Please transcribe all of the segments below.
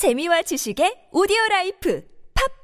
재미와 지식의 오디오 라이프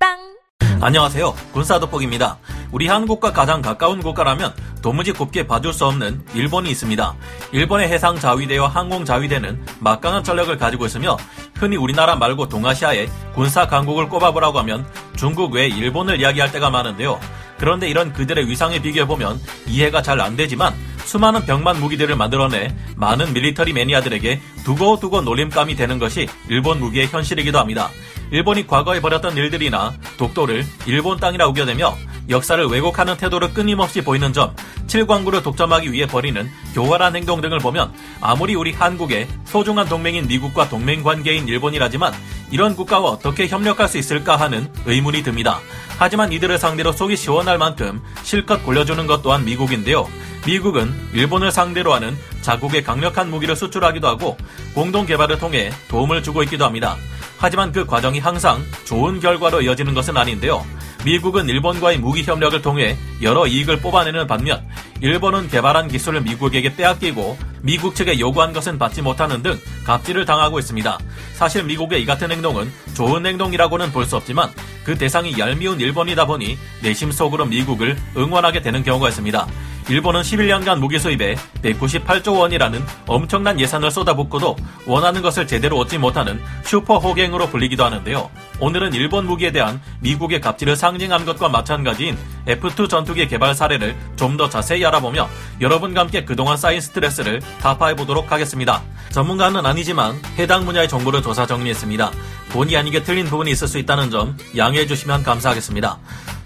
팟빵 안녕하세요. 군사돋보기입니다. 우리 한국과 가장 가까운 국가라면 도무지 곱게 봐줄 수 없는 일본이 있습니다. 일본의 해상 자위대와 항공 자위대는 막강한 전력을 가지고 있으며 흔히 우리나라 말고 동아시아에 군사 강국을 꼽아보라고 하면 중국 외 일본을 이야기할 때가 많은데요. 그런데 이런 그들의 위상에 비교해보면 이해가 잘 안 되지만 수많은 병맛 무기들을 만들어내 많은 밀리터리 매니아들에게 두고두고 놀림감이 되는 것이 일본 무기의 현실이기도 합니다. 일본이 과거에 벌였던 일들이나 독도를 일본 땅이라 우겨대며 역사를 왜곡하는 태도를 끊임없이 보이는 점, 칠광구를 독점하기 위해 벌이는 교활한 행동 등을 보면 아무리 우리 한국의 소중한 동맹인 미국과 동맹 관계인 일본이라지만 이런 국가와 어떻게 협력할 수 있을까 하는 의문이 듭니다. 하지만 이들을 상대로 속이 시원할 만큼 실컷 골려주는 것 또한 미국인데요. 미국은 일본을 상대로 하는 자국의 강력한 무기를 수출하기도 하고 공동 개발을 통해 도움을 주고 있기도 합니다. 하지만 그 과정이 항상 좋은 결과로 이어지는 것은 아닌데요. 미국은 일본과의 무기 협력을 통해 여러 이익을 뽑아내는 반면 일본은 개발한 기술을 미국에게 빼앗기고 미국 측에 요구한 것은 받지 못하는 등 갑질을 당하고 있습니다. 사실 미국의 이 같은 행동은 좋은 행동이라고는 볼 수 없지만 그 대상이 얄미운 일본이다 보니 내심 속으로 미국을 응원하게 되는 경우가 있습니다. 일본은 11년간 무기 수입에 198조 원이라는 엄청난 예산을 쏟아붓고도 원하는 것을 제대로 얻지 못하는 슈퍼 호갱으로 불리기도 하는데요. 오늘은 일본 무기에 대한 미국의 갑질을 상징한 것과 마찬가지인 F2 전투기 개발 사례를 좀 더 자세히 알아보며 여러분과 함께 그동안 쌓인 스트레스를 타파해 보도록 하겠습니다. 전문가는 아니지만 해당 분야의 정보를 조사 정리했습니다. 본의 아니게 틀린 부분이 있을 수 있다는 점 양해해 주시면 감사하겠습니다.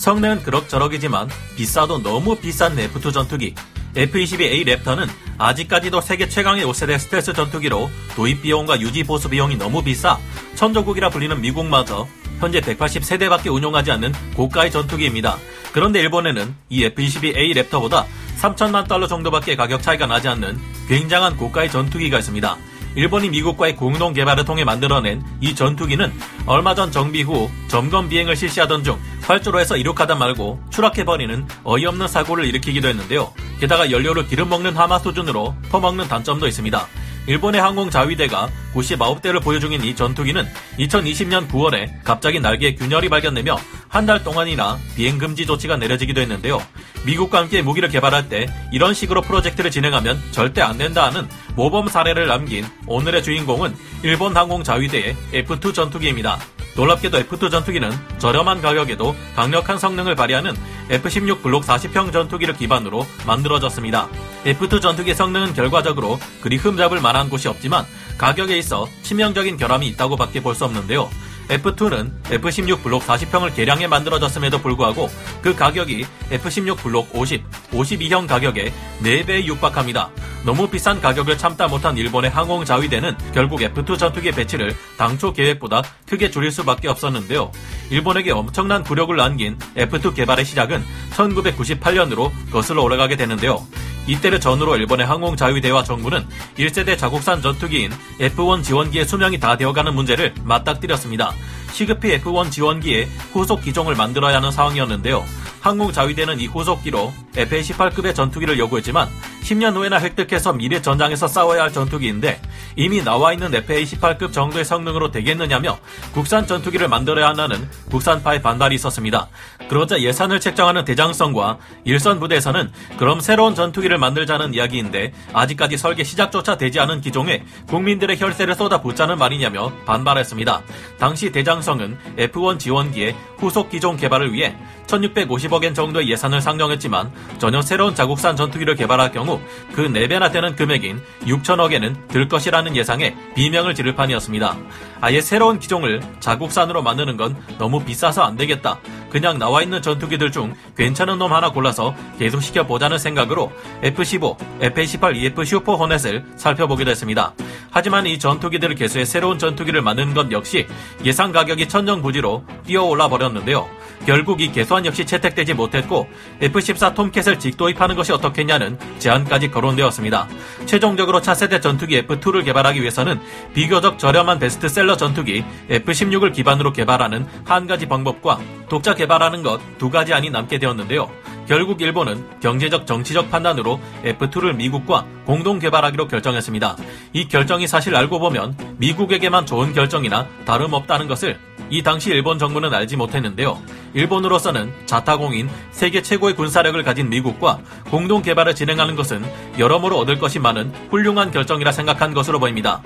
성능은 그럭저럭이지만 비싸도 너무 비싼 F2 전투기 F-22A 랩터는 아직까지도 세계 최강의 5세대 스텔스 전투기로 도입 비용과 유지 보수 비용이 너무 비싸 천조국이라 불리는 미국마저 현재 180세대밖에 운용하지 않는 고가의 전투기입니다. 그런데 일본에는 이 F-22A 랩터보다 3천만 달러 정도밖에 가격 차이가 나지 않는 굉장한 고가의 전투기가 있습니다. 일본이 미국과의 공동 개발을 통해 만들어낸 이 전투기는 얼마 전 정비 후 점검 비행을 실시하던 중 활주로 에서 이륙하다 말고 추락해버리는 어이없는 사고를 일으키기도 했는데요. 게다가 연료를 기름 먹는 하마 수준으로 퍼먹는 단점도 있습니다. 일본의 항공 자위대가 99대를 보유 중인 이 전투기는 2020년 9월에 갑자기 날개에 균열이 발견되며 한 달 동안이나 비행 금지 조치가 내려지기도 했는데요. 미국과 함께 무기를 개발할 때 이런 식으로 프로젝트를 진행하면 절대 안 된다 하는 모범 사례를 남긴 오늘의 주인공은 일본 항공 자위대의 F2 전투기입니다. 놀랍게도 F2 전투기는 저렴한 가격에도 강력한 성능을 발휘하는 F-16 블록 40형 전투기를 기반으로 만들어졌습니다. F2 전투기의 성능은 결과적으로 그리 흠잡을 만한 곳이 없지만 가격에 있어 치명적인 결함이 있다고 밖에 볼 수 없는데요. F2는 F-16 블록 40형을 개량해 만들어졌음에도 불구하고 그 가격이 F-16 블록 50, 52형 가격에 4배에 육박합니다. 너무 비싼 가격을 참다 못한 일본의 항공 자위대는 결국 F2 전투기 배치를 당초 계획보다 크게 줄일 수밖에 없었는데요. 일본에게 엄청난 굴욕을 안긴 F2 개발의 시작은 1998년으로 거슬러 올라가게 되는데요. 이때를 전후로 일본의 항공 자위대와 정부는 1세대 자국산 전투기인 F1 지원기의 수명이 다 되어가는 문제를 맞닥뜨렸습니다. 시급히 F1 지원기에 후속 기종을 만들어야 하는 상황이었는데요. 항공 자위대는 이 후속기로 F-18급의 전투기를 요구했지만 10년 후에나 획득해서 미래 전장에서 싸워야 할 전투기인데 이미 나와 있는 F-18급 정도의 성능으로 되겠느냐며 국산 전투기를 만들어야 한다는 국산파의 반발이 있었습니다. 그러자 예산을 책정하는 대장성과 일선 부대에서는 그럼 새로운 전투기를 만들자는 이야기인데 아직까지 설계 시작조차 되지 않은 기종에 국민들의 혈세를 쏟아붓자는 말이냐며 반발했습니다. 당시 대장성은 F1 지원기의 후속 기종 개발을 위해 1650 억엔 정도의 예산을 상정했지만 전혀 새로운 자국산 전투기를 개발할 경우 그 4배나 되는 금액인 6천억엔은 들 것이라는 예상에 비명을 지를 판이었습니다. 아예 새로운 기종을 자국산으로 만드는 건 너무 비싸서 안 되겠다. 그냥 나와 있는 전투기들 중 괜찮은 놈 하나 골라서 계속 시켜보자는 생각으로 F-15, F-18 EF 슈퍼 호넷을 살펴보기도 했습니다. 하지만 이 전투기들을 개수해 새로운 전투기를 만드는 것 역시 예상 가격이 천정부지로 뛰어올라 버렸는데요. 결국 이 개수안 역시 채택되지 못했고 F-14 톰캣을 직도입하는 것이 어떻겠냐는 제안까지 거론되었습니다. 최종적으로 차세대 전투기 F-2를 개발하기 위해서는 비교적 저렴한 베스트셀러 전투기 F-16을 기반으로 개발하는 한 가지 방법과 독자 개발하는 것 두 가지 안이 남게 되었는데요. 결국 일본은 경제적 정치적 판단으로 F2를 미국과 공동 개발하기로 결정했습니다. 이 결정이 사실 알고 보면 미국에게만 좋은 결정이나 다름없다는 것을 이 당시 일본 정부는 알지 못했는데요. 일본으로서는 자타공인 세계 최고의 군사력을 가진 미국과 공동 개발을 진행하는 것은 여러모로 얻을 것이 많은 훌륭한 결정이라 생각한 것으로 보입니다.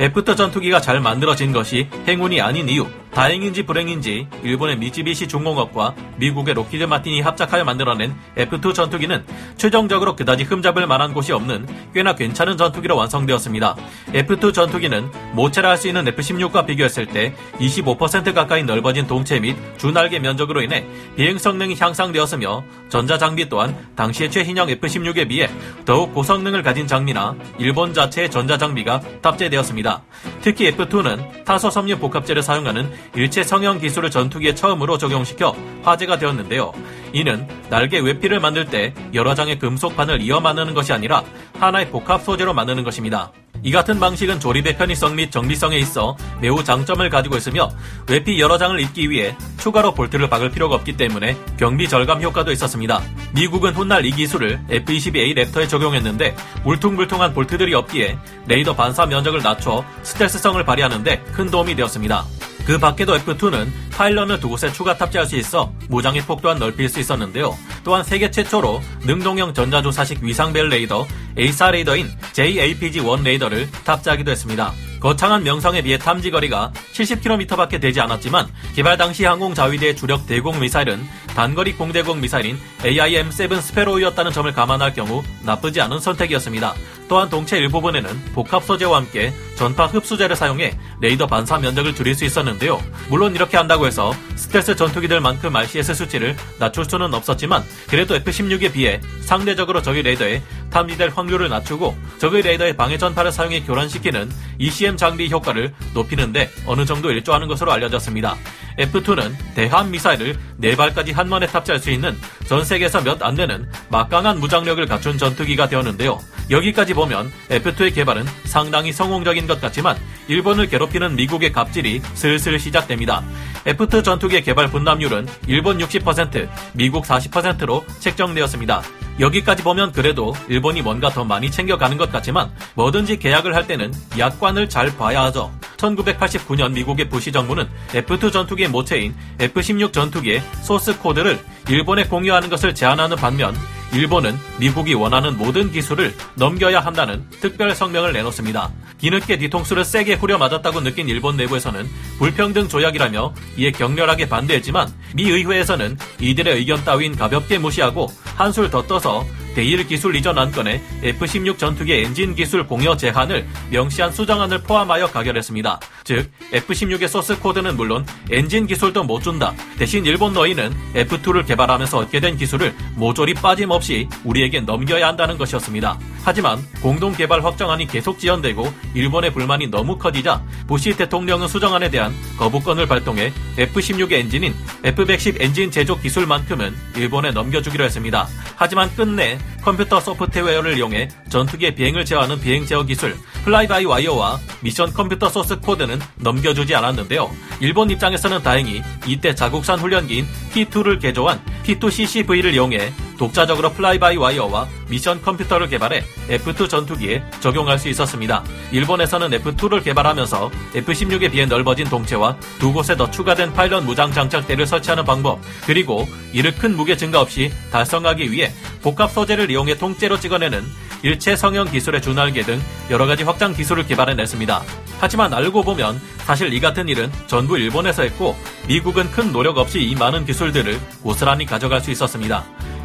F2 전투기가 잘 만들어진 것이 행운이 아닌 이유, 다행인지 불행인지 일본의 미쯔비시 중공업과 미국의 로키드 마틴이 합작하여 만들어낸 F2 전투기는 최종적으로 그다지 흠잡을 만한 곳이 없는 꽤나 괜찮은 전투기로 완성되었습니다. F2 전투기는 모체라 할 수 있는 F16과 비교했을 때 25% 가까이 넓어진 동체 및 주날개 면적으로 인해 비행 성능이 향상되었으며 전자 장비 또한 당시의 최신형 F16에 비해 더욱 고성능을 가진 장비나 일본 자체의 전자 장비가 탑재되었습니다. 특히 F2는 타소 섬유 복합재를 사용하는 일체 성형 기술을 전투기에 처음으로 적용시켜 화제가 되었는데요. 이는 날개 외피를 만들 때 여러 장의 금속판을 이어 만드는 것이 아니라 하나의 복합 소재로 만드는 것입니다. 이 같은 방식은 조립의 편의성 및 정비성에 있어 매우 장점을 가지고 있으며 외피 여러 장을 입기 위해 추가로 볼트를 박을 필요가 없기 때문에 경비 절감 효과도 있었습니다. 미국은 훗날 이 기술을 F-22A 랩터에 적용했는데 울퉁불퉁한 볼트들이 없기에 레이더 반사 면적을 낮춰 스텔스성을 발휘하는데 큰 도움이 되었습니다. 그 밖에도 F2는 파일런을 두 곳에 추가 탑재할 수 있어 무장의 폭 또한 넓힐 수 있었는데요. 또한 세계 최초로 능동형 전자주사식 위상배열 레이더 AESA 레이더인 JAPG-1 레이더를 탑재하기도 했습니다. 거창한 명성에 비해 탐지 거리가 70km밖에 되지 않았지만 개발 당시 항공 자위대의 주력 대공 미사일은 단거리 공대공 미사일인 AIM-7 스패로우였다는 점을 감안할 경우 나쁘지 않은 선택이었습니다. 또한 동체 일부분에는 복합 소재와 함께 전파 흡수제를 사용해 레이더 반사 면적을 줄일 수 있었는데요. 물론 이렇게 한다고 해서 스텔스 전투기들만큼 RCS 수치를 낮출 수는 없었지만 그래도 F-16에 비해 상대적으로 적의 레이더에 탐지될 확률을 낮추고 적의 레이더의 방해 전파를 사용해 교란시키는 ECM 장비 효과를 높이는데 어느 정도 일조하는 것으로 알려졌습니다. F2는 대한 미사일을 4발까지 한 번에 탑재할 수 있는 전 세계에서 몇 안 되는 막강한 무장력을 갖춘 전투기가 되었는데요. 여기까지 보면 F2의 개발은 상당히 성공적인 것 같지만 일본을 괴롭히는 미국의 갑질이 슬슬 시작됩니다. F2 전투기의 개발 분담률은 일본 60%, 미국 40%로 책정되었습니다. 여기까지 보면 그래도 일본이 뭔가 더 많이 챙겨가는 것 같지만 뭐든지 계약을 할 때는 약관을 잘 봐야 하죠. 1989년 미국의 부시 정부는 F2 전투기의 모체인 F16 전투기의 소스 코드를 일본에 공유하는 것을 제안하는 반면 일본은 미국이 원하는 모든 기술을 넘겨야 한다는 특별 성명을 내놓습니다. 뒤늦게 뒤통수를 세게 후려 맞았다고 느낀 일본 내부에서는 불평등 조약이라며 이에 격렬하게 반대했지만 미 의회에서는 이들의 의견 따윈 가볍게 무시하고 한술 더 떠서 대일 기술 이전 안건에 F-16 전투기 엔진 기술 공여 제한을 명시한 수정안을 포함하여 가결했습니다. 즉 F-16의 소스 코드는 물론 엔진 기술도 못 준다. 대신 일본 너희는 F2를 개발하면서 얻게 된 기술을 모조리 빠짐없이 우리에게 넘겨야 한다는 것이었습니다. 하지만 공동 개발 확정안이 계속 지연되고 일본의 불만이 너무 커지자 부시 대통령은 수정안에 대한 거부권을 발동해 F-16의 엔진인 F-110 엔진 제조 기술만큼은 일본에 넘겨주기로 했습니다. 하지만 끝내 컴퓨터 소프트웨어를 이용해 전투기의 비행을 제어하는 비행 제어 기술 fly by wire와 미션 컴퓨터 소스 코드는 넘겨주지 않았는데요. 일본 입장에서는 다행히 이때 자국산 훈련기인 T2를 개조한 T2CCV를 이용해 독자적으로 fly by wire와 미션 컴퓨터를 개발해 F2 전투기에 적용할 수 있었습니다. 일본에서는 F2를 개발하면서 F16에 비해 넓어진 동체와 두 곳에 더 추가된 pylon 무장 장착대를 설치하는 방법, 그리고 이를 큰 무게 증가 없이 달성하기 위해 복합 소재를 이용해 통째로 찍어내는 일체 성형 기술의 주날개 등 여러 가지 확장 기술을 개발해냈습니다. 하지만 알고 보면 사실 이 같은 일은 전부 일본에서 했고 미국은 큰 노력 없이 이 많은 기술들을 고스란히 가져갈 수 있었습니다.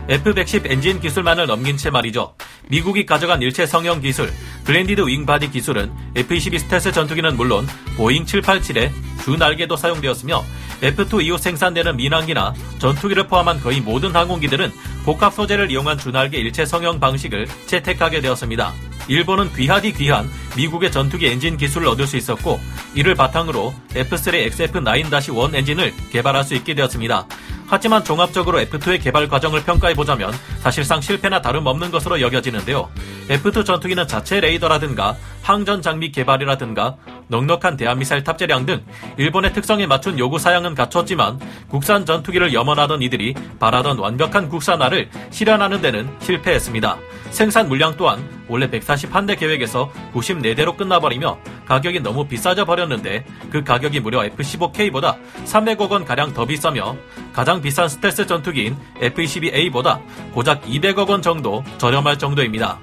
F-110 엔진 기술만을 넘긴 채 말이죠. 미국이 가져간 일체 성형 기술, blended wing body 기술은 F-22 스텔스 전투기는 물론 보잉 787의 주 날개도 사용되었으며 F2 이후 생산되는 민항기나 전투기를 포함한 거의 모든 항공기들은 복합 소재를 이용한 주날개 일체 성형 방식을 채택하게 되었습니다. 일본은 귀하디 귀한 미국의 전투기 엔진 기술을 얻을 수 있었고 이를 바탕으로 F3 XF9-1 엔진을 개발할 수 있게 되었습니다. 하지만 종합적으로 F2의 개발 과정을 평가해보자면 사실상 실패나 다름없는 것으로 여겨지는데요. F2 전투기는 자체 레이더라든가 항전 장비 개발이라든가 넉넉한 대한미사일 탑재량 등 일본의 특성에 맞춘 요구 사양은 갖췄지만 국산 전투기를 염원하던 이들이 바라던 완벽한 국산화를 실현하는 데는 실패했습니다. 생산 물량 또한 원래 141대 계획에서 94대로 끝나버리며 가격이 너무 비싸져 버렸는데 그 가격이 무려 F-15K보다 300억 원 가량 더 비싸며 가장 비싼 스텔스 전투기인 F-22A보다 고작 200억 원 정도 저렴할 정도입니다.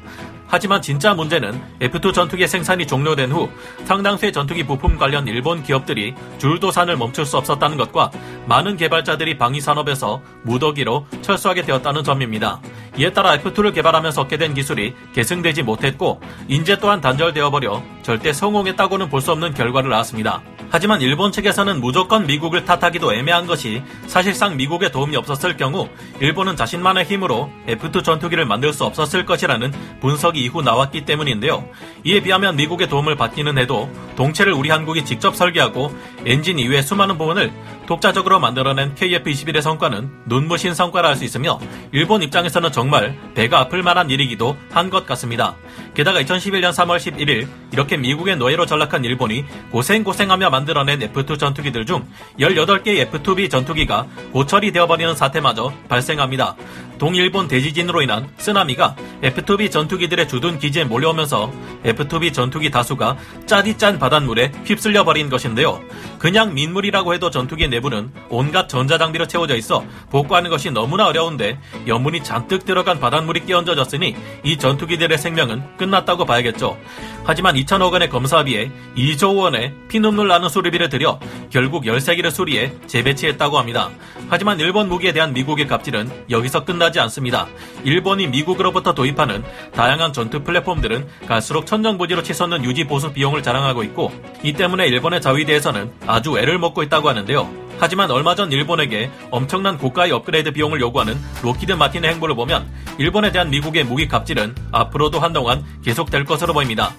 하지만 진짜 문제는 F2 전투기 생산이 종료된 후 상당수의 전투기 부품 관련 일본 기업들이 줄도산을 멈출 수 없었다는 것과 많은 개발자들이 방위 산업에서 무더기로 철수하게 되었다는 점입니다. 이에 따라 F2를 개발하면서 얻게 된 기술이 계승되지 못했고 인재 또한 단절되어 버려 절대 성공했다고는 볼 수 없는 결과를 낳았습니다. 하지만 일본 측에서는 무조건 미국을 탓하기도 애매한 것이 사실상 미국의 도움이 없었을 경우 일본은 자신만의 힘으로 F2 전투기를 만들 수 없었을 것이라는 분석이 이후 나왔기 때문인데요. 이에 비하면 미국의 도움을 받기는 해도 동체를 우리 한국이 직접 설계하고 엔진 이외의 수많은 부분을 독자적으로 만들어낸 KF-21의 성과는 눈부신 성과라 할 수 있으며 일본 입장에서는 정말 배가 아플 만한 일이기도 한 것 같습니다. 게다가 2011년 3월 11일 이렇게 미국의 노예로 전락한 일본이 고생고생하며 만들어낸 F2 전투기들 중 18개의 F2B 전투기가 고철이 되어버리는 사태마저 발생합니다. 동일본 대지진으로 인한 쓰나미가 F2B 전투기들의 주둔 기지에 몰려오면서 F2B 전투기 다수가 짜디짠 바닷물에 휩쓸려 버린 것인데요. 그냥 민물이라고 해도 전투기 내부는 온갖 전자장비로 채워져 있어 복구하는 것이 너무나 어려운데 염분이 잔뜩 들어간 바닷물이 끼얹어졌으니 이 전투기들의 생명은 끝났다고 봐야겠죠. 하지만 2천억 원의 검사비에 2조 원의 피눈물 나는 수리비를 들여 결국 13기를 수리해 재배치했다고 합니다. 하지만 일본 무기에 대한 미국의 갑질은 여기서 끝나지 않습니다. 일본이 미국으로부터 도입하는 다양한 전투 플랫폼들은 갈수록 천정부지로 치솟는 유지 보수 비용을 자랑하고 있고 이 때문에 일본의 자위대에서는 아주 애를 먹고 있다고 하는데요. 하지만 얼마 전 일본에게 엄청난 고가의 업그레이드 비용을 요구하는 록히드 마틴의 행보를 보면 일본에 대한 미국의 무기 갑질은 앞으로도 한동안 계속될 것으로 보입니다.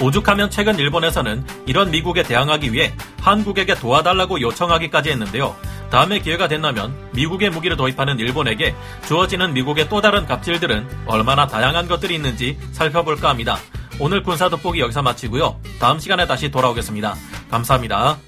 오죽하면 최근 일본에서는 이런 미국에 대항하기 위해 한국에게 도와달라고 요청하기까지 했는데요. 다음에 기회가 된다면 미국의 무기를 도입하는 일본에게 주어지는 미국의 또 다른 갑질들은 얼마나 다양한 것들이 있는지 살펴볼까 합니다. 오늘 군사 돋보기 여기서 마치고요. 다음 시간에 다시 돌아오겠습니다. 감사합니다.